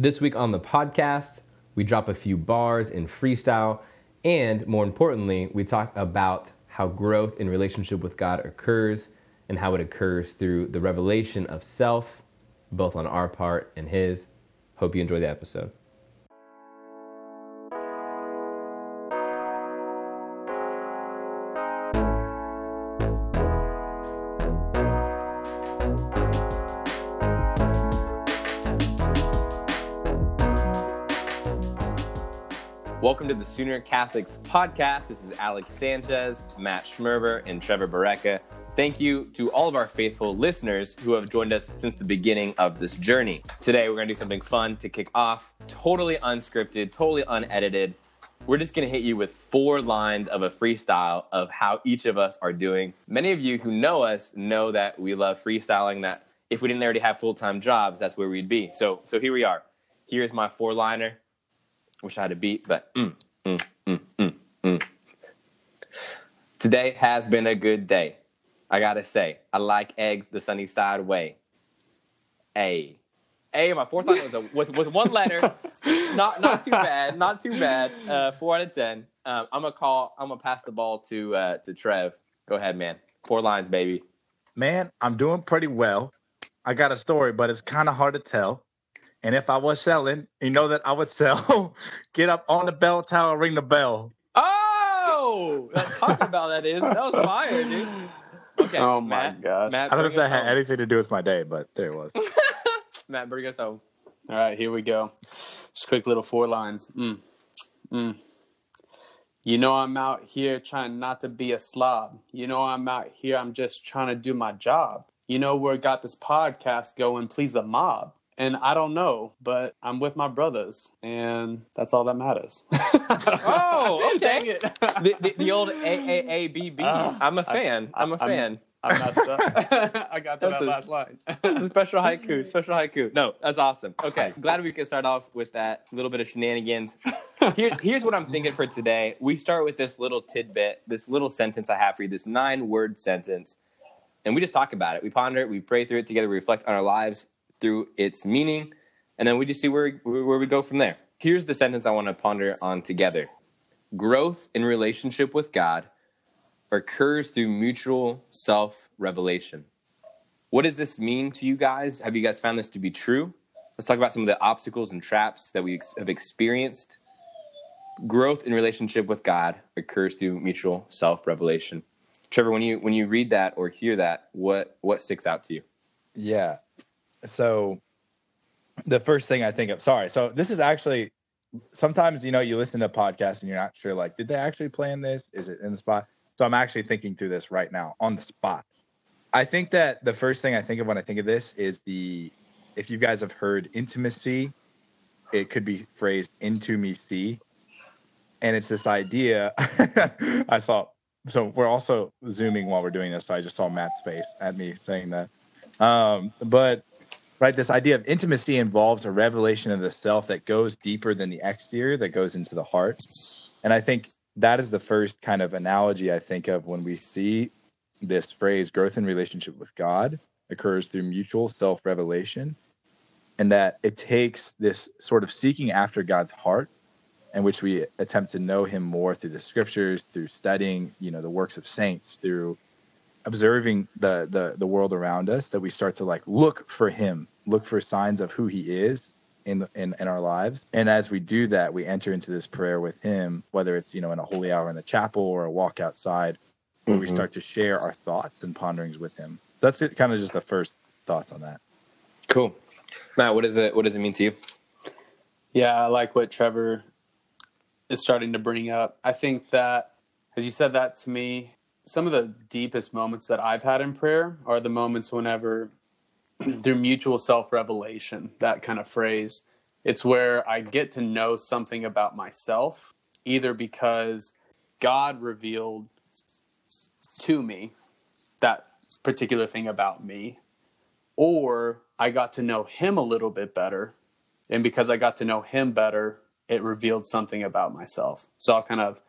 This week on the podcast, we drop a few bars in freestyle, and more importantly, we talk about how growth in relationship with God occurs and how it occurs through the revelation of self, both on our part and His. Hope you enjoy the episode. The Sooner Catholics podcast. This is Alex Sanchez, Matt Schmerber, and Trevor Bareka. Thank you to all of our faithful listeners who have joined us since the beginning of this journey. Today, we're going to do something fun to kick off, totally unscripted, totally unedited. We're just going to hit you with four lines of a freestyle of how each of us are doing. Many of you who know us know that we love freestyling, that if we didn't already have full time jobs, that's where we'd be. So, so here we are. Here's my four liner. Wish I had a beat, but mm, mm, mm, mm, mm. Today has been a good day. I gotta say, I like eggs the sunny side way. A. A, my fourth line was, a, was, was one letter. not not too bad. Not too bad. Uh, four out of ten. Um, I'm gonna call. I'm gonna pass the ball to uh, to Trev. Go ahead, man. Four lines, baby. Man, I'm doing pretty well. I got a story, but it's kind of hard to tell. And if I was selling, you know that I would sell. Get up on the bell tower, ring the bell. Oh, that's talking about that is that was fire, dude. Okay. Oh my Matt, gosh. Matt, I don't know if that us had home. anything to do with my day, but there it was. Matt, bring us home. All right, here we go. Just quick little four lines. Mm. Mm. You know I'm out here trying not to be a slob. You know I'm out here. I'm just trying to do my job. You know where got this podcast going? Please the mob. And I don't know, but I'm with my brothers, and that's all that matters. Oh, okay. Dang it. The, the, the old AAABB. Uh, I'm a fan. I, am a I'm- fan. I messed up. I got to That's that a- last line. It's a special haiku. Special haiku. No, that's awesome. Okay, glad we could start off with that little bit of shenanigans. Here, here's what I'm thinking for today. We start with this little tidbit, this little sentence I have for you, this nine word sentence, and we just talk about it. We ponder it, we pray through it together, we reflect on our lives through its meaning, and then we just see where, where we go from there. Here's the sentence I want to ponder on together Growth in relationship with God occurs through mutual self revelation. What does this mean to you guys? Have you guys found this to be true? Let's talk about some of the obstacles and traps that we ex- have experienced. Growth in relationship with God occurs through mutual self-revelation. Trevor, when you when you read that or hear that, what what sticks out to you? Yeah. So the first thing I think of, sorry. So this is actually sometimes, you know, you listen to a podcast and you're not sure, like, did they actually plan this? Is it in the spot? So I'm actually thinking through this right now on the spot. I think that the first thing I think of when I think of this is the, if you guys have heard intimacy, it could be phrased into me see. And it's this idea I saw. So we're also zooming while we're doing this. So I just saw Matt's face at me saying that. Um, but right, this idea of intimacy involves a revelation of the self that goes deeper than the exterior, that goes into the heart. And I think that is the first kind of analogy I think of when we see this phrase growth in relationship with God occurs through mutual self revelation. And that it takes this sort of seeking after God's heart in which we attempt to know him more through the scriptures, through studying, you know, the works of saints, through observing the the the world around us that we start to like look for him look for signs of who he is in, in in our lives and as we do that we enter into this prayer with him whether it's you know in a holy hour in the chapel or a walk outside where we Mhm. start to share our thoughts and ponderings with him that's it kind of just the first thoughts on that Cool, Matt. What does it What does it mean to you? Yeah, I like what Trevor is starting to bring up. I think that, as you said that to me, some of the deepest moments that I've had in prayer are the moments whenever, through mutual self revelation, that kind of phrase, it's where I get to know something about myself, either because God revealed to me that particular thing about me, or I got to know Him a little bit better and because I got to know him better, it revealed something about myself. So I'll kind of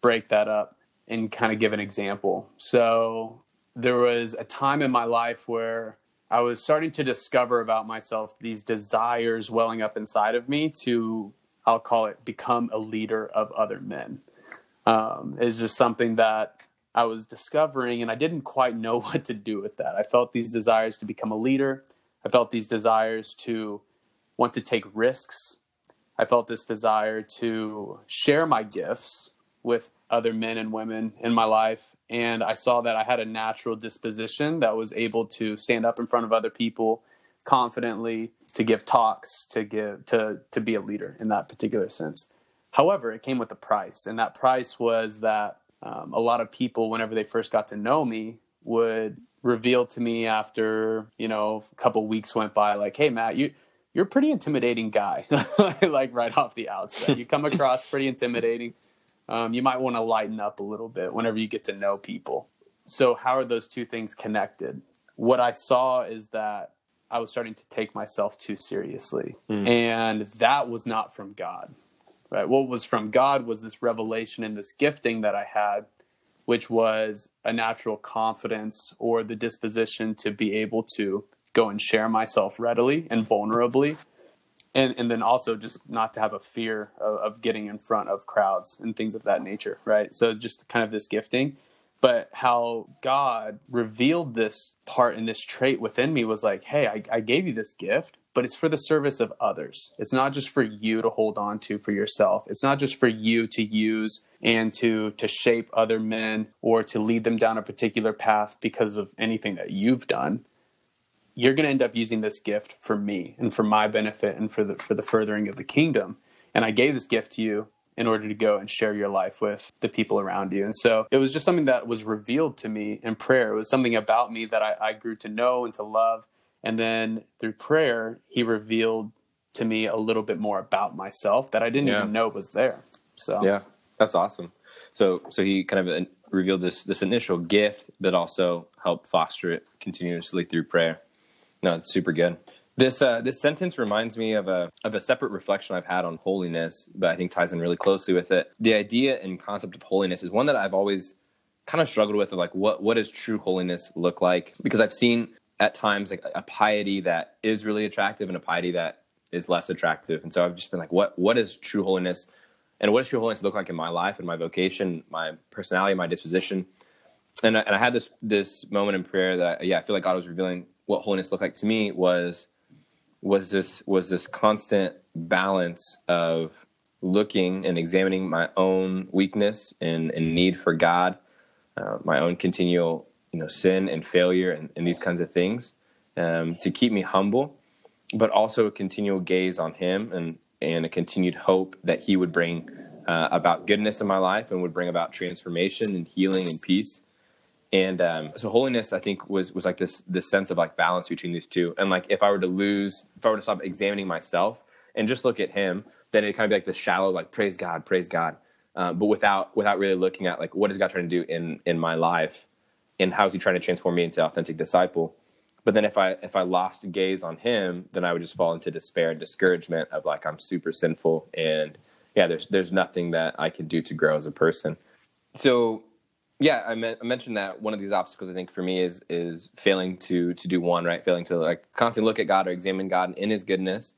break that up and kind of give an example. So there was a time in my life where I was starting to discover about myself these desires welling up inside of me to, I'll call it, become a leader of other men. Um, is just something that I was discovering, and I didn't quite know what to do with that. I felt these desires to become a leader. I felt these desires to want to take risks. I felt this desire to share my gifts with other men and women in my life. And I saw that I had a natural disposition that was able to stand up in front of other people confidently, to give talks, to give to to be a leader in that particular sense. However, it came with a price, and that price was that um, a lot of people, whenever they first got to know me, would reveal to me after you know a couple weeks went by, like, "Hey, Matt, you you're a pretty intimidating guy." like right off the outset, you come across pretty intimidating. Um, you might want to lighten up a little bit whenever you get to know people. So, how are those two things connected? What I saw is that I was starting to take myself too seriously, mm. and that was not from God right? What was from God was this revelation and this gifting that I had, which was a natural confidence or the disposition to be able to go and share myself readily and vulnerably. And, and then also just not to have a fear of, of getting in front of crowds and things of that nature, right? So just kind of this gifting but how God revealed this part and this trait within me was like, hey, I, I, gave you this gift, but it's for the service of others. It's not just for you to hold on to for yourself. It's not just for you to use and to to shape other men or to lead them down a particular path because of anything that you've done. You're going to end up using this gift for me and for my benefit and for the for the furthering of the kingdom. And I gave this gift to you in order to go and share your life with the people around you. And so it was just something that was revealed to me in prayer. It was something about me that I, I grew to know and to love. And then through prayer, he revealed to me a little bit more about myself that I didn't yeah. even know was there. So yeah, that's awesome. So so he kind of uh, revealed this this initial gift, but also helped foster it continuously through prayer. No, it's super good. This uh, this sentence reminds me of a of a separate reflection I've had on holiness, but I think ties in really closely with it. The idea and concept of holiness is one that I've always kind of struggled with. Of like, what what does true holiness look like? Because I've seen at times like a piety that is really attractive and a piety that is less attractive, and so I've just been like, what what is true holiness, and what does true holiness look like in my life and my vocation, my personality, my disposition? And I, and I had this this moment in prayer that yeah, I feel like God was revealing what holiness looked like to me was was this was this constant balance of looking and examining my own weakness and, and need for God, uh, my own continual you know sin and failure and, and these kinds of things um, to keep me humble, but also a continual gaze on Him and and a continued hope that He would bring uh, about goodness in my life and would bring about transformation and healing and peace and um, so holiness i think was was like this this sense of like balance between these two. And like if i were to lose if i were to stop examining myself and just look at him then it kind of be like the shallow like praise god praise god. Uh, but without without really looking at like what is god trying to do in in my life? And how is he trying to transform me into an authentic disciple? But then if i if i lost gaze on him then i would just fall into despair and discouragement of like i'm super sinful and yeah there's there's nothing that i can do to grow as a person. So yeah, I, me- I, mentioned that one of these obstacles I think for me is is failing to to do one right, failing to like constantly look at God or examine God in His goodness,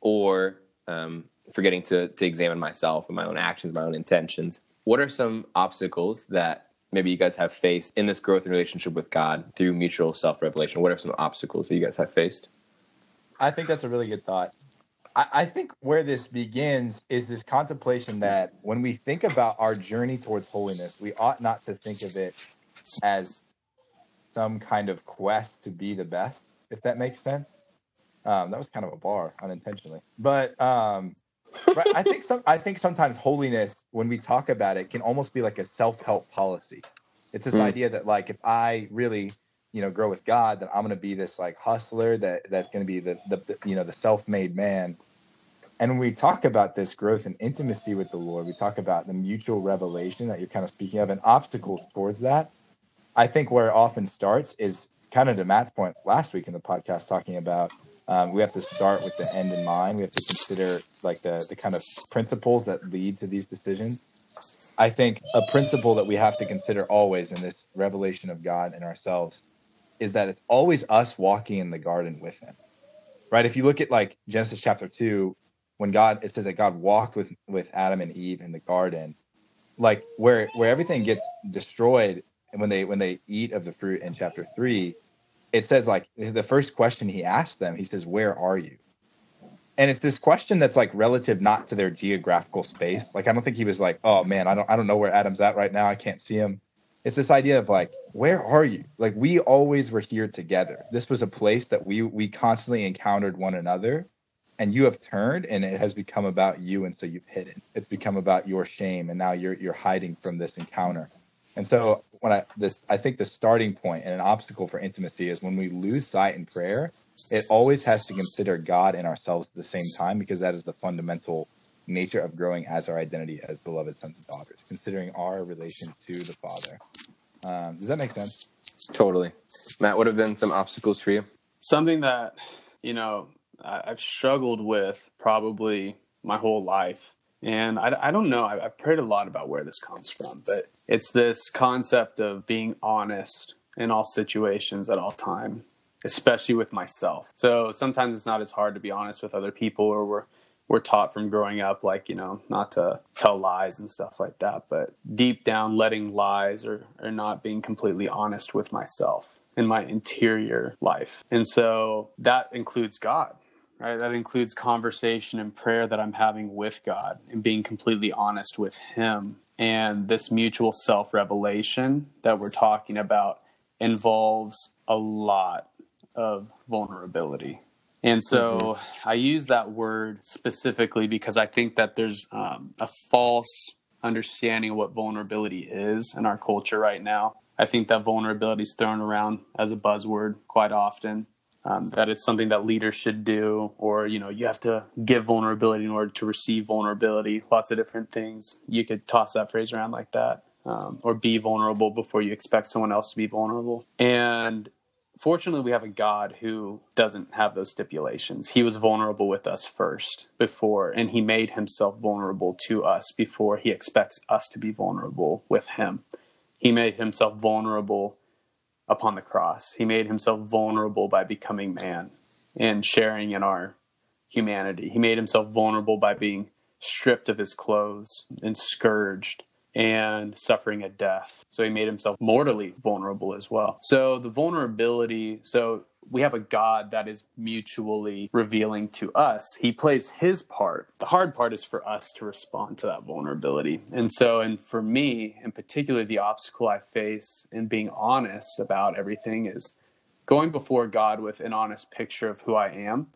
or um, forgetting to to examine myself and my own actions, my own intentions. What are some obstacles that maybe you guys have faced in this growth and relationship with God through mutual self revelation? What are some obstacles that you guys have faced? I think that's a really good thought. I, I think where this begins is this contemplation that when we think about our journey towards holiness, we ought not to think of it as some kind of quest to be the best, if that makes sense. Um, that was kind of a bar unintentionally, but um, right, I think some. I think sometimes holiness, when we talk about it, can almost be like a self-help policy. It's this mm. idea that like if I really you know grow with God, then I'm going to be this like hustler that that's going to be the, the, the you know the self-made man. And when we talk about this growth and intimacy with the Lord, we talk about the mutual revelation that you're kind of speaking of and obstacles towards that. I think where it often starts is kind of to Matt's point last week in the podcast, talking about um, we have to start with the end in mind. We have to consider like the the kind of principles that lead to these decisions. I think a principle that we have to consider always in this revelation of God and ourselves is that it's always us walking in the garden with him. Right? If you look at like Genesis chapter 2 when God it says that God walked with with Adam and Eve in the garden, like where where everything gets destroyed and when they when they eat of the fruit in chapter 3, it says like the first question he asked them, he says, "Where are you?" And it's this question that's like relative not to their geographical space. Like I don't think he was like, "Oh man, I don't I don't know where Adam's at right now. I can't see him." It's this idea of like, "Where are you?" Like we always were here together. This was a place that we we constantly encountered one another and you have turned and it has become about you and so you've hidden it's become about your shame and now you're you're hiding from this encounter and so when i this i think the starting point and an obstacle for intimacy is when we lose sight in prayer it always has to consider god and ourselves at the same time because that is the fundamental nature of growing as our identity as beloved sons and daughters considering our relation to the father um, does that make sense Totally. Matt, what have been some obstacles for you? Something that, you know, I- I've struggled with probably my whole life. And I, I don't know, I've prayed a lot about where this comes from, but it's this concept of being honest in all situations at all time, especially with myself. So sometimes it's not as hard to be honest with other people, or we're we're taught from growing up, like you know, not to tell lies and stuff like that. But deep down, letting lies or or not being completely honest with myself in my interior life, and so that includes God right? That includes conversation and prayer that I'm having with God and being completely honest with Him. And this mutual self revelation that we're talking about involves a lot of vulnerability. And so mm-hmm. I use that word specifically because I think that there's um, a false understanding of what vulnerability is in our culture right now. I think that vulnerability is thrown around as a buzzword quite often um, that it's something that leaders should do, or you know, you have to give vulnerability in order to receive vulnerability. Lots of different things. You could toss that phrase around like that, um, or be vulnerable before you expect someone else to be vulnerable. And fortunately, we have a God who doesn't have those stipulations. He was vulnerable with us first before, and He made Himself vulnerable to us before He expects us to be vulnerable with Him. He made Himself vulnerable upon the cross. He made himself vulnerable by becoming man and sharing in our humanity. He made himself vulnerable by being stripped of his clothes and scourged and suffering a death. So he made himself mortally vulnerable as well. So the vulnerability, so we have a God that is mutually revealing to us. He plays his part. The hard part is for us to respond to that vulnerability. And so, and for me, in particular, the obstacle I face in being honest about everything is going before God with an honest picture of who I am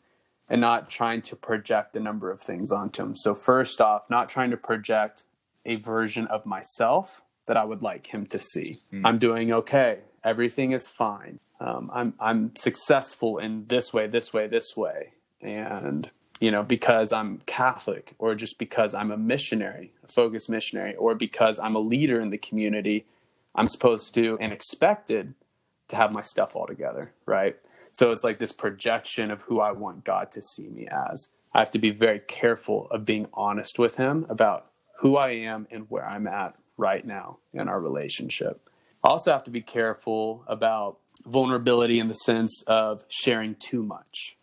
and not trying to project a number of things onto him. So, first off, not trying to project a version of myself that I would like him to see. Mm. I'm doing okay. Everything is fine um, I'm I'm successful in this way, this way, this way, and you know because I'm Catholic, or just because I'm a missionary, a focused missionary, or because I'm a leader in the community, I'm supposed to and expected to have my stuff all together, right? So it's like this projection of who I want God to see me as. I have to be very careful of being honest with Him about who I am and where I'm at right now in our relationship. Also have to be careful about vulnerability in the sense of sharing too much.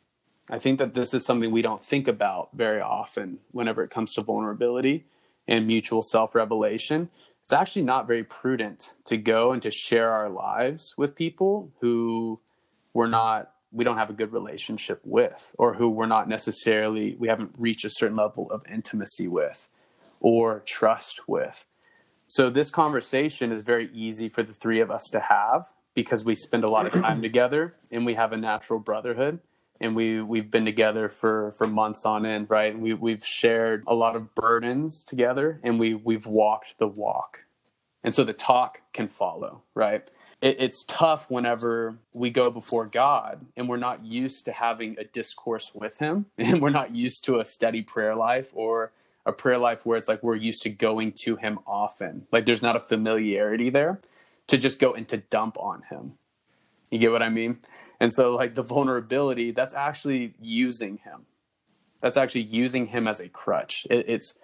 I think that this is something we don't think about very often whenever it comes to vulnerability and mutual self revelation. It's actually not very prudent to go and to share our lives with people who we're not, we don't have a good relationship with, or who we're not necessarily, we haven't reached a certain level of intimacy with or trust with. So, this conversation is very easy for the three of us to have because we spend a lot of time together and we have a natural brotherhood and we we've been together for for months on end right? And we we've shared a lot of burdens together and we we've walked the walk. And so the talk can follow right? It, it's tough whenever we go before god and we're not used to having a discourse with him and we're not used to a steady prayer life or a prayer life where it's like we're used to going to him often like there's not a familiarity there to just go and to dump on him. You get what I mean? And so, like the vulnerability, that's actually using him. That's actually using him as a crutch. It, it's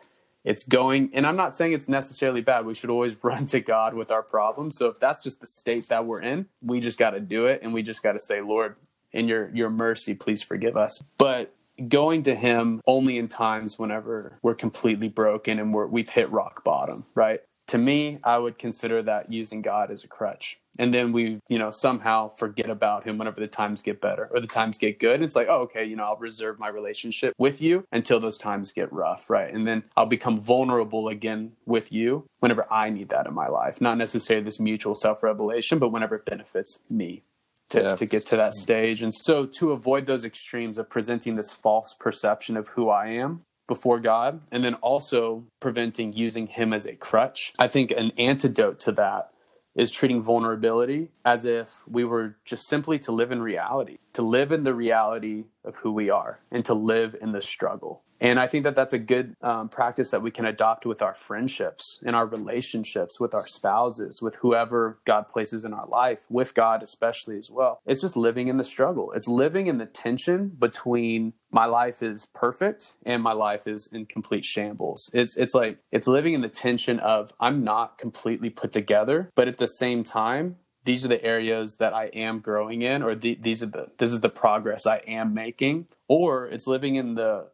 it's going and i'm not saying it's necessarily bad we should always run to god with our problems so if that's just the state that we're in we just got to do it and we just got to say lord in your your mercy please forgive us but going to him only in times whenever we're completely broken and we're, we've hit rock bottom right? To me i would consider that using god as a crutch. And then we you know somehow forget about him whenever the times get better or the times get good. It's like oh okay you know i'll reserve my relationship with you until those times get rough right? And then i'll become vulnerable again with you whenever i need that in my life. Not necessarily this mutual self-revelation but whenever it benefits me to, yeah. to get to that stage and so to avoid those extremes of presenting this false perception of who i am before God, and then also preventing using Him as a crutch. I think an antidote to that is treating vulnerability as if we were just simply to live in reality, to live in the reality of who we are, and to live in the struggle. And I think that that's a good um, practice that we can adopt with our friendships, in our relationships, with our spouses, with whoever God places in our life, with God especially as well. It's just living in the struggle. It's living in the tension between my life is perfect and my life is in complete shambles. It's it's like it's living in the tension of I'm not completely put together, but at the same time, these are the areas that I am growing in, or the, these are the this is the progress I am making, or it's living in the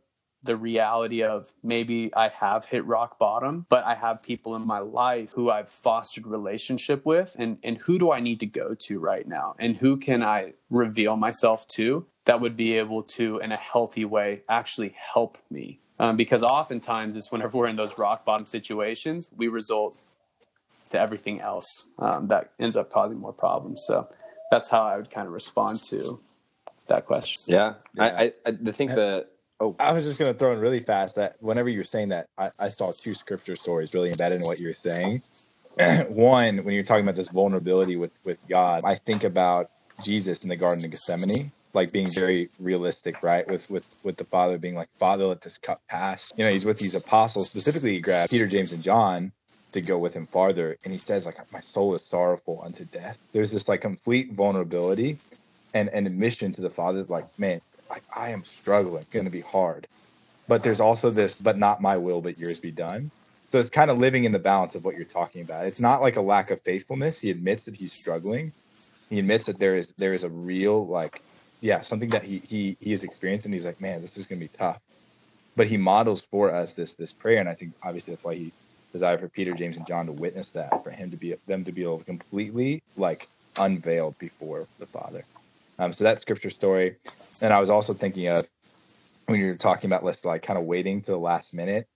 the reality of maybe I have hit rock bottom, but I have people in my life who I've fostered relationship with and, and who do I need to go to right now? And who can I reveal myself to that would be able to, in a healthy way, actually help me? Um, because oftentimes it's whenever we're in those rock bottom situations, we result to everything else um, that ends up causing more problems. So that's how I would kind of respond to that question. Yeah, yeah. I, I, I think that Oh, I was just going to throw in really fast that whenever you're saying that, I, I saw two scripture stories really embedded in what you're saying. One, when you're talking about this vulnerability with with God, I think about Jesus in the Garden of Gethsemane, like being very realistic, right? With with with the Father being like, Father, let this cup pass. You know, he's with these apostles. Specifically, he grabbed Peter, James, and John to go with him farther, and he says like, "My soul is sorrowful unto death." There's this like complete vulnerability and and admission to the Father, like, man, like I am struggling, it's going to be hard. But there's also this, but not my will, but yours be done. So it's kind of living in the balance of what you're talking about. It's not like a lack of faithfulness. He admits that he's struggling. He admits that there is there is a real like, yeah, something that he he he is experiencing. He's like, man, this is going to be tough. But he models for us this this prayer, and I think obviously that's why he desired for Peter, James, and John to witness that, for him to be them to be able to completely like unveiled before the Father. Um, so that scripture story, and I was also thinking of when you're talking about let's like kind of waiting to the last minute.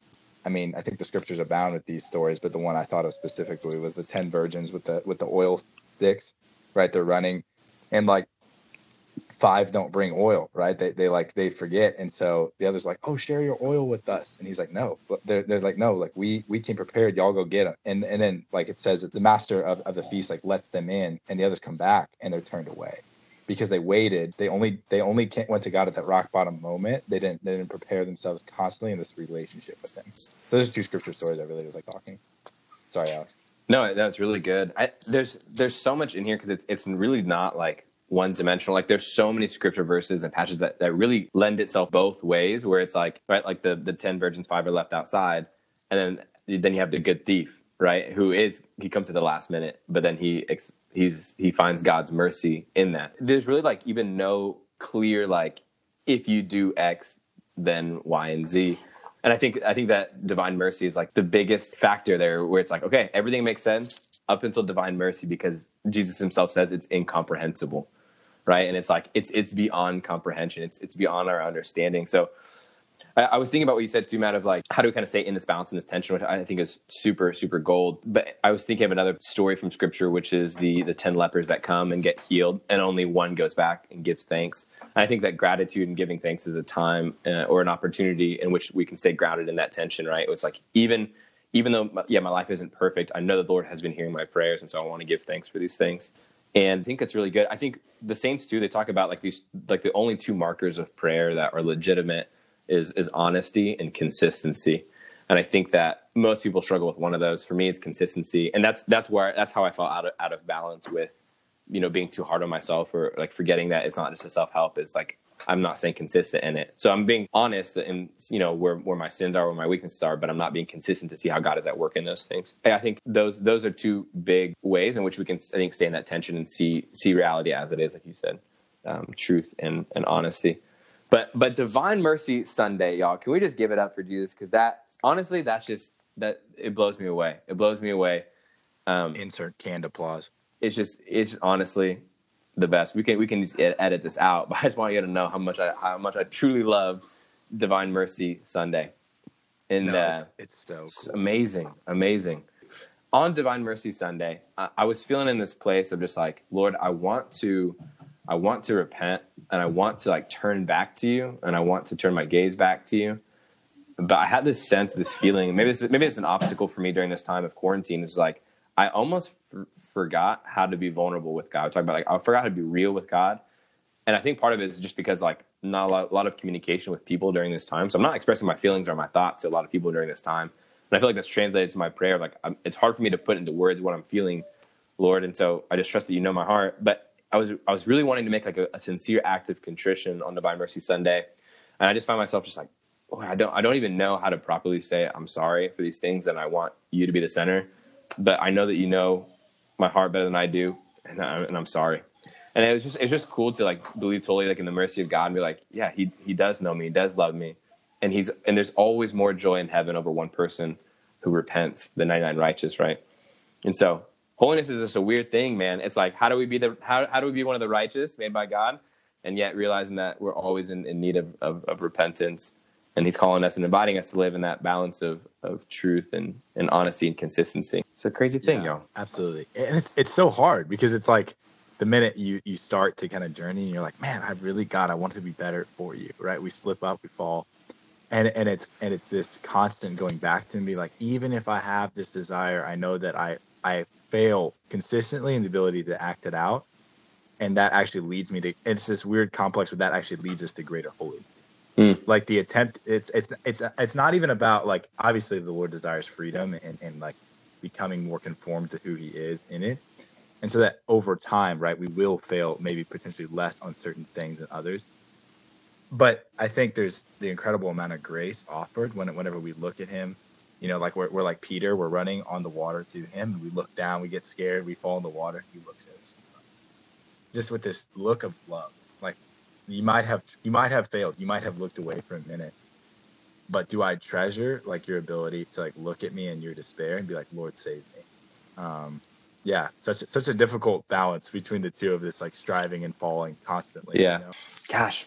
I mean, I think the scriptures abound with these stories, but the one I thought of specifically was the ten virgins with the with the oil sticks, right? They're running, and like five don't bring oil, right? They they like they forget, and so the others like, oh, share your oil with us, and he's like, no, but they're they're like, no, like we we came prepared, y'all go get them, and and then like it says that the master of, of the feast like lets them in, and the others come back and they're turned away because they waited. They only they only went to God at that rock bottom moment. They didn't they didn't prepare themselves constantly in this relationship with Him. Those are two scripture stories I really was like talking. Sorry, Alex. No, that's really good. I, there's there's so much in here because it's it's really not like one dimensional. Like there's so many scripture verses and passages that, that really lend itself both ways. Where it's like right, like the the ten virgins, five are left outside, and then then you have the good thief, right? Who is he comes at the last minute, but then he he's he finds God's mercy in that. There's really like even no clear like if you do X then Y and Z. And I think I think that divine mercy is like the biggest factor there where it's like, okay, everything makes sense up until divine mercy because Jesus himself says it's incomprehensible. Right. And it's like it's it's beyond comprehension. It's it's beyond our understanding. So I, I, was thinking about what you said too, Matt, of like how do we kind of stay in this balance and this tension, which I think is super, super gold. But I was thinking of another story from scripture, which is the the ten lepers that come and get healed, and only one goes back and gives thanks. And I think that gratitude and giving thanks is a time uh, or an opportunity in which we can stay grounded in that tension, right? It's like even even though yeah, my life isn't perfect, I know the Lord has been hearing my prayers, and so I want to give thanks for these things. And I think it's really good. I think the saints too. They talk about like these like the only two markers of prayer that are legitimate is is honesty and consistency. And I think that most people struggle with one of those. For me, it's consistency, and that's that's where that's how I felt out of out of balance with, you know, being too hard on myself or like forgetting that it's not just a self help. It's like I'm not staying consistent in it. So I'm being honest in you know where where my sins are, where my weaknesses are, but I'm not being consistent to see how God is at work in those things. And I think those those are two big ways in which we can I think stay in that tension and see see reality as it is, like you said, um, truth and and honesty. But but Divine Mercy Sunday, y'all, can we just give it up for Jesus? Because that honestly, that's just that it blows me away. It blows me away. Um, Insert canned applause. It's just it's honestly the best. We can we can just edit this out, but I just want you to know how much I how much I truly love Divine Mercy Sunday. And no, uh, it's, it's, so cool. amazing, amazing. On Divine Mercy Sunday, I, I was feeling in this place of just like, Lord, I want to, I want to repent, and I want to like turn back to you, and I want to turn my gaze back to you. But I had this sense, this feeling. Maybe it's, maybe it's an obstacle for me during this time of quarantine. Is like I almost forgot how to be vulnerable with God. I talk about like I forgot how to be real with God, and I think part of it is just because like not a lot, a lot, of communication with people during this time. So I'm not expressing my feelings or my thoughts to a lot of people during this time, and I feel like that's translated to my prayer. Like I'm, it's hard for me to put into words what I'm feeling, Lord, and so I just trust that you know my heart. But I was I was really wanting to make like a, a sincere act of contrition on Divine Mercy Sunday, and I just found myself just like. Oh, I don't. I don't even know how to properly say I'm sorry for these things, and I want you to be the center. But I know that you know my heart better than I do, and, I, and I'm sorry. And it was just it's just cool to like believe totally like in the mercy of God and be like, yeah, he he does know me, he does love me, and he's and there's always more joy in heaven over one person who repents than 99 righteous, right? And so holiness is just a weird thing, man. It's like how do we be the how how do we be one of the righteous made by God, and yet realizing that we're always in, in need of, of, of repentance and he's calling us and inviting us to live in that balance of, of truth and, and honesty and consistency. It's a crazy thing, yeah, y'all. Absolutely. And it's, it's so hard because it's like the minute you, you start to kind of journey and you're like, man, I really, God, I want to be better for you, right? We slip up, we fall. And, and it's, and it's this constant going back to me, like, even if I have this desire, I know that I, I fail consistently in the ability to act it out. And that actually leads me to, it's this weird complex where that actually leads us to greater holiness Mm. Like the attempt, it's it's it's it's not even about like obviously the Lord desires freedom and and like becoming more conformed to who He is in it, and so that over time, right, we will fail maybe potentially less on certain things than others. But I think there's the incredible amount of grace offered when whenever we look at Him. You know, like we're, we're like Peter, we're running on the water to him, and we look down, we get scared, we fall in the water. He looks at us, just with this look of love, like you might have you might have failed. You might have looked away for a minute. But do I treasure like your ability to like look at me in your despair and be like, Lord, save me? Um, yeah, such a, such a difficult balance between the two of this like striving and falling constantly. Yeah, you know? gosh,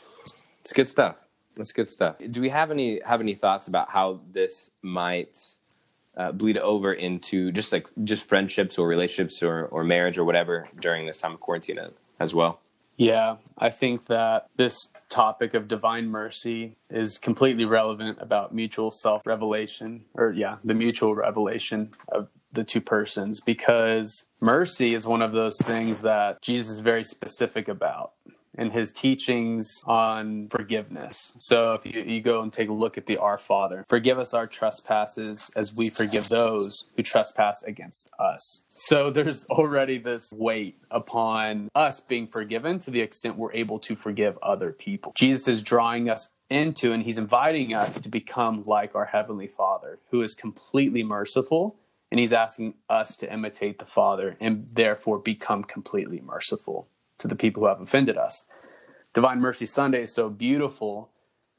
it's good stuff. That's good stuff. Do we have any have any thoughts about how this might uh, bleed over into just like just friendships or relationships or or marriage or whatever during this time of quarantine as well? Yeah, I think that this topic of divine mercy is completely relevant about mutual self revelation, or yeah, the mutual revelation of the two persons, because mercy is one of those things that Jesus is very specific about and his teachings on forgiveness. So if you, you go and take a look at the Our Father, forgive us our trespasses as we forgive those who trespass against us. So there's already this weight upon us being forgiven to the extent we're able to forgive other people. Jesus is drawing us into and he's inviting us to become like our Heavenly Father, who is completely merciful. And he's asking us to imitate the Father and therefore become completely merciful to the people who have offended us. Divine Mercy Sunday is so beautiful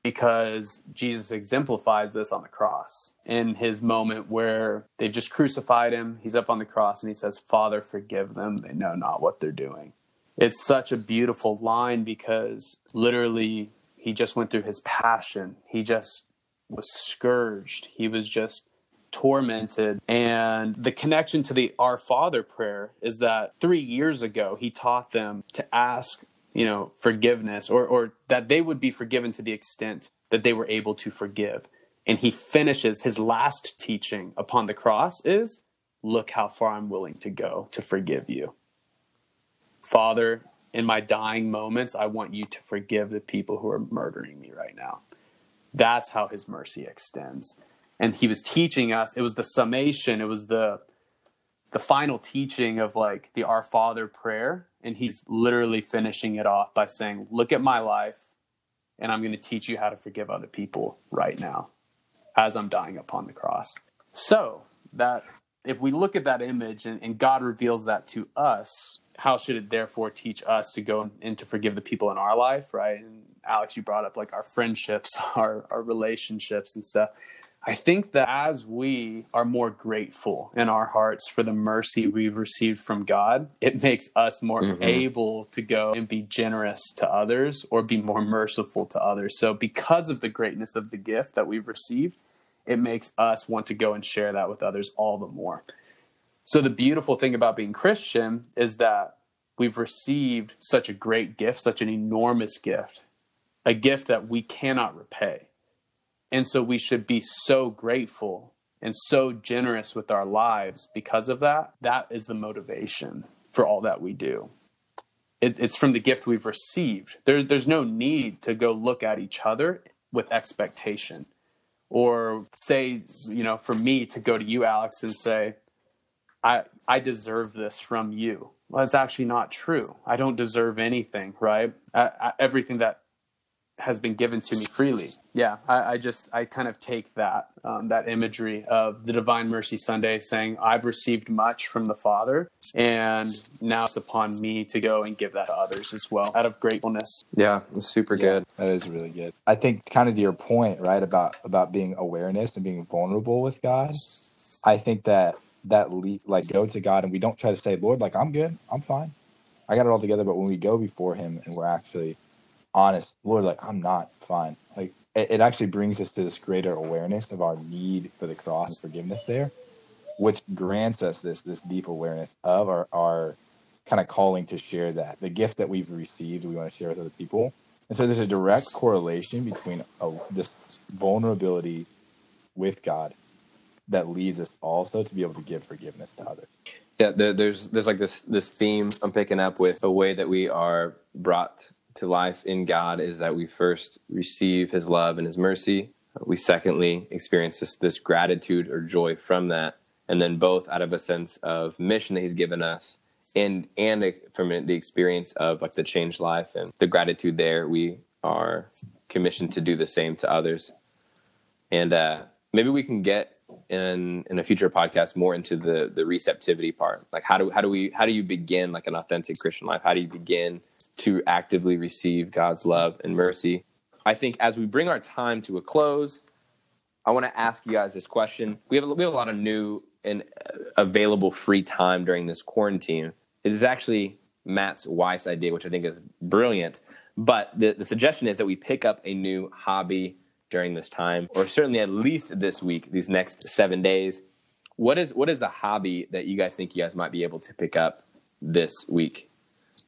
because Jesus exemplifies this on the cross in his moment where they've just crucified him. He's up on the cross and he says, Father, forgive them. They know not what they're doing. It's such a beautiful line because literally he just went through his passion. He just was scourged. He was just tormented. And the connection to the Our Father prayer is that three years ago, he taught them to ask, you know, forgiveness or, or that they would be forgiven to the extent that they were able to forgive. And he finishes his last teaching upon the cross is look how far I'm willing to go to forgive you. Father, in my dying moments, I want you to forgive the people who are murdering me right now. That's how his mercy extends and he was teaching us it was the summation it was the the final teaching of like the our father prayer and he's literally finishing it off by saying look at my life and I'm going to teach you how to forgive other people right now as I'm dying upon the cross. So that if we look at that image and, and God reveals that to us, how should it therefore teach us to go and to forgive the people in our life, right? And Alex, you brought up like our friendships, our our relationships and stuff. I think that as we are more grateful in our hearts for the mercy we've received from God, it makes us more mm-hmm. able to go and be generous to others or be more merciful to others. So, because of the greatness of the gift that we've received, it makes us want to go and share that with others all the more. So, the beautiful thing about being Christian is that we've received such a great gift, such an enormous gift, a gift that we cannot repay. And so we should be so grateful and so generous with our lives because of that. That is the motivation for all that we do. It, it's from the gift we've received. There, there's no need to go look at each other with expectation or say, you know, for me to go to you, Alex, and say, I, I deserve this from you. Well, that's actually not true. I don't deserve anything, right? I, I, everything that has been given to me freely. Yeah, I, I just I kind of take that um, that imagery of the Divine Mercy Sunday, saying I've received much from the Father, and now it's upon me to go and give that to others as well, out of gratefulness. Yeah, it's super yeah, good. That is really good. I think kind of to your point, right about about being awareness and being vulnerable with God. I think that that le- like go to God and we don't try to say, Lord, like I'm good, I'm fine, I got it all together. But when we go before Him and we're actually honest, Lord, like I'm not fine. Like it, it actually brings us to this greater awareness of our need for the cross and forgiveness there, which grants us this this deep awareness of our our kind of calling to share that the gift that we've received we want to share with other people and so there's a direct correlation between a, this vulnerability with god that leads us also to be able to give forgiveness to others yeah there, there's there's like this this theme i'm picking up with the way that we are brought to life in God is that we first receive His love and His mercy. We secondly experience this, this gratitude or joy from that, and then both out of a sense of mission that He's given us, and and from the experience of like the changed life and the gratitude there, we are commissioned to do the same to others. And uh, maybe we can get in in a future podcast more into the the receptivity part. Like how do how do we how do you begin like an authentic Christian life? How do you begin to actively receive God's love and mercy. I think as we bring our time to a close, I want to ask you guys this question. We have a, we have a lot of new and uh, available free time during this quarantine. It is actually Matt's wife's idea, which I think is brilliant. But the, the suggestion is that we pick up a new hobby during this time, or certainly at least this week, these next seven days. What is what is a hobby that you guys think you guys might be able to pick up this week?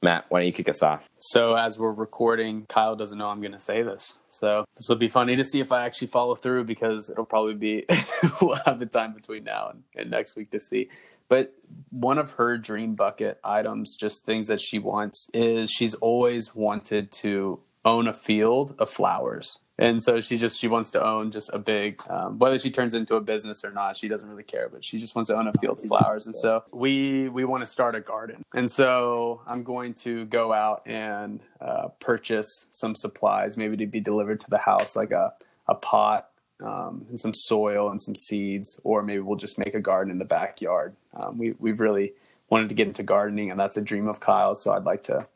Matt, why don't you kick us off? So, as we're recording, Kyle doesn't know I'm going to say this. So, this will be funny to see if I actually follow through because it'll probably be, we'll have the time between now and, and next week to see. But one of her dream bucket items, just things that she wants, is she's always wanted to own a field of flowers and so she just she wants to own just a big um, whether she turns into a business or not she doesn't really care but she just wants to own a field of flowers. And so we we want to start a garden. And so i'm going to go out and uh, purchase some supplies maybe to be delivered to the house like a, a pot um, and some soil and some seeds or maybe we'll just make a garden in the backyard. Um, we, we've really wanted to get into gardening and that's a dream of kyle's. So i'd like to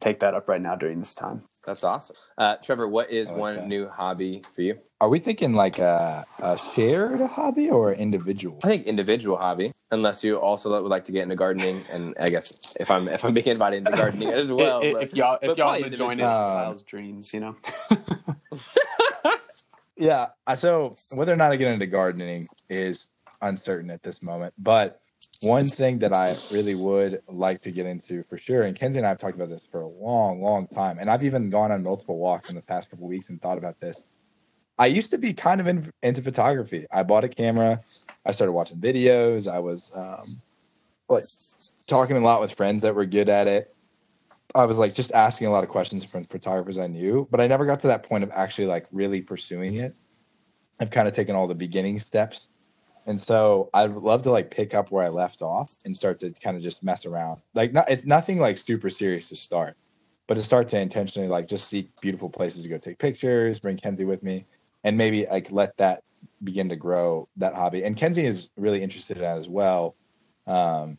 take that up right now during this time that's awesome. Uh, Trevor, what is like one that. new hobby for you? Are we thinking like a, a shared hobby or individual? I think individual hobby, unless you also would like to get into gardening. And I guess if I'm if I'm being invited into gardening as well, if, but, if y'all if y'all would join in Kyle's dreams, you know. yeah. So whether or not I get into gardening is uncertain at this moment, but one thing that I really would like to get into for sure, and Kenzie and I have talked about this for a long, long time, and I've even gone on multiple walks in the past couple weeks and thought about this. I used to be kind of in, into photography. I bought a camera. I started watching videos. I was um, like talking a lot with friends that were good at it. I was like just asking a lot of questions from photographers I knew, but I never got to that point of actually like really pursuing it. I've kind of taken all the beginning steps and so I'd love to like pick up where I left off and start to kind of just mess around. Like not it's nothing like super serious to start. but to start to intentionally like just seek beautiful places to go take pictures, bring Kenzie with me, and maybe like let that begin to grow that hobby. And Kenzie is really interested in that as well. Um,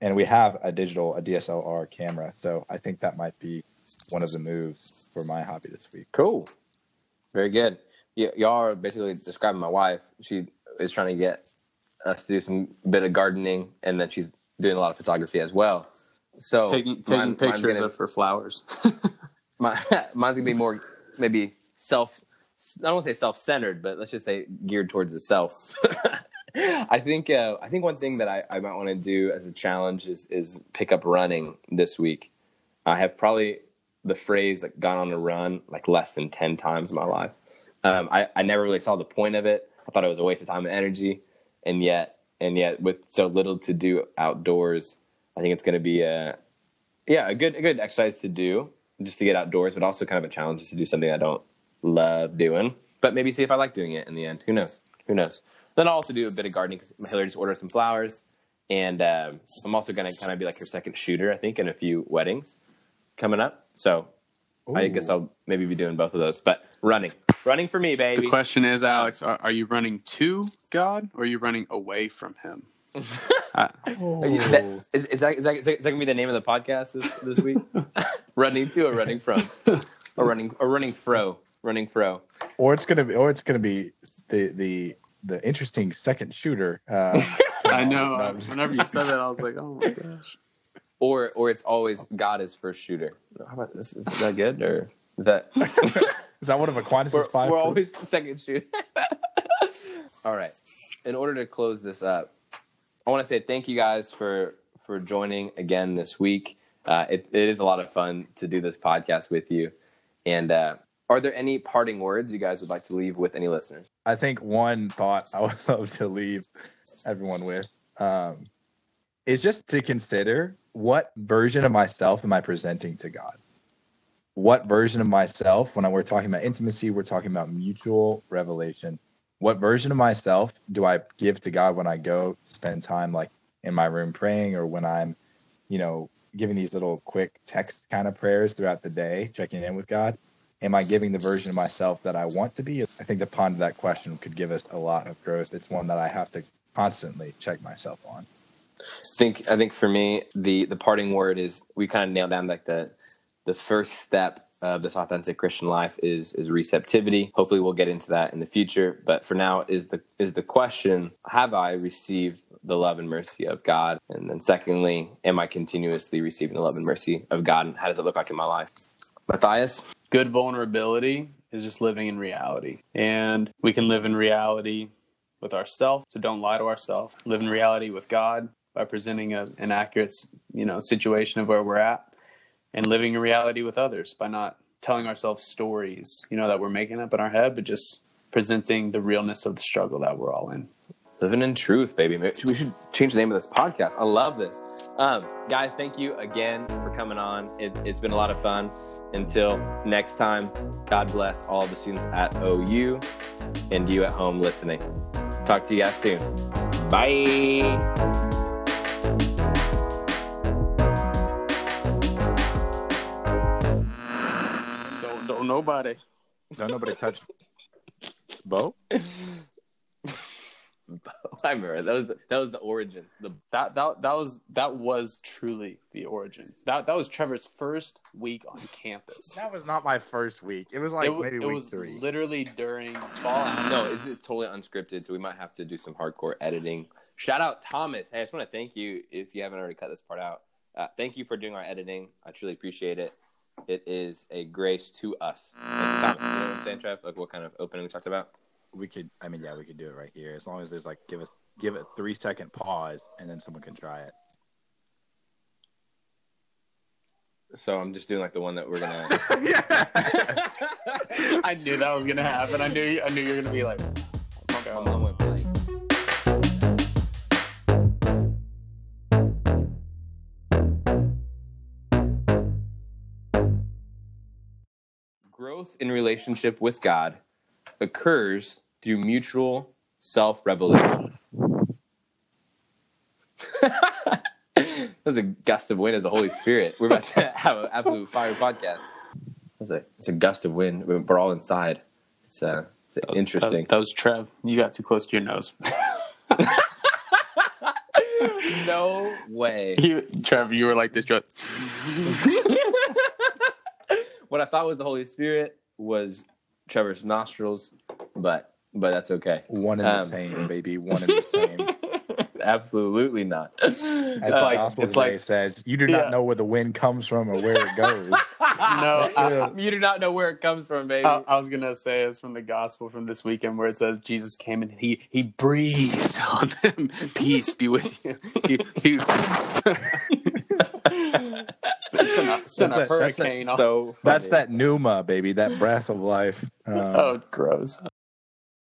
and we have a digital, a DSLR camera, so I think that might be one of the moves for my hobby this week. Cool. Very good. Y- y'all are basically describing my wife. She is trying to get us to do some bit of gardening, and then she's doing a lot of photography as well. So taking taking mine- pictures gonna- of her flowers. my, mine's gonna be more maybe self. I don't want to say self-centered, but let's just say geared towards the self. I think uh, I think one thing that I, I might want to do as a challenge is is pick up running this week. I have probably the phrase like gone on a run like less than ten times in my life. Um, I, I never really saw the point of it. I thought it was a waste of time and energy, and yet and yet with so little to do outdoors, I think it's going to be a yeah a good a good exercise to do just to get outdoors, but also kind of a challenge just to do something I don't love doing, but maybe see if I like doing it in the end. Who knows? Who knows? Then I'll also do a bit of gardening because Hillary just ordered some flowers, and um, I'm also going to kind of be like her second shooter, I think, in a few weddings coming up. So I guess I'll maybe be doing both of those. But running, running for me, baby. the question is, Alex, are, are you running to God or are you running away from Him? Uh, Are you- that- is, is that, is, that, is that gonna be the name of the podcast this, this week? running to or running from, or running or running fro, running fro. or it's gonna be, or it's gonna be the the the interesting second shooter. Uh, I know. No, uh, Whenever you said that, I was like, oh my gosh. Or or it's always God is first shooter. How about this? Is that good or is that? Is that one of Aquinas' we're, five? we're always second shooter. All right. In order to close this up, I want to say thank you guys for for joining again this week. Uh, it, it is a lot of fun to do this podcast with you. And uh, are there any parting words you guys would like to leave with any listeners? I think one thought I would love to leave everyone with um, is just to consider what version of myself am I presenting to God? What version of myself, when we're talking about intimacy, we're talking about mutual revelation. What version of myself do I give to God when I go spend time like in my room praying or when I'm, you know, giving these little quick text kind of prayers throughout the day, checking in with God? am I giving the version of myself that I want to be? I think the to ponder that question could give us a lot of growth. It's one that I have to constantly check myself on. I think I think for me the the parting word is we kind of nailed down like the the first step of this authentic Christian life is is receptivity. Hopefully we'll get into that in the future, but for now is the is the question have I received the love and mercy of God? And then secondly, am I continuously receiving the love and mercy of God and how does it look like in my life? Matthias? Good vulnerability is just living in reality. And we can live in reality with ourselves, so don't lie to ourselves. Live in reality with God by presenting a, an accurate, you know, situation of where we're at, and living in reality with others by not telling ourselves stories, you know, that we're making up in our head, but just presenting the realness of the struggle that we're all in. Living in truth, baby. We should change the name of this podcast. I love this. Um, guys, thank you again for coming on. It, it's been a lot of fun. Until next time, God bless all the students at OU and you at home listening. Talk to you guys soon. Bye. Nobody. Don't nobody touch Bo? I remember that was the, that was the origin. The That that that was that was truly the origin. That that was Trevor's first week on campus. That was not my first week. It was like it, maybe it week was three. literally during fall. no, it's, it's totally unscripted, so we might have to do some hardcore editing. Shout out Thomas. Hey, I just want to thank you if you haven't already cut this part out. Uh, thank you for doing our editing. I truly appreciate it. It is a grace to us. Thank you, Thomas, you know what Trev? Like what kind of opening we talked about? we could I mean yeah, we could do it right here. As long as there's like give us give it three second pause and then someone can try it. So I'm just doing like the one that we're gonna. I knew that was gonna happen. I knew I knew you were gonna be like, Growth in relationship with God occurs through mutual self revelation. That's a gust of wind as the Holy Spirit. We're about to have an absolute fire podcast. That's a it's a gust of wind. We're all inside. It's uh, it's That was- interesting. That, that was Trev. You got too close to your nose. no way. you, Trev, you were like this. Just, what I thought was the Holy Spirit was Trevor's nostrils, but but that's okay. One and the Um, same, baby. One and the same. Absolutely not. As It's the like- gospel it's today like- says, you do not Yeah. know where the wind comes from or where it goes. no, I, you do not know where it comes from, baby. I, I was gonna say it's from the gospel from this weekend where it says Jesus came and he he breathed on them. Peace be with you. He, he, sent a, sent a That's a- that's a- hurricane. off- so That's that pneuma, baby. That breath of life. Uh, oh, gross.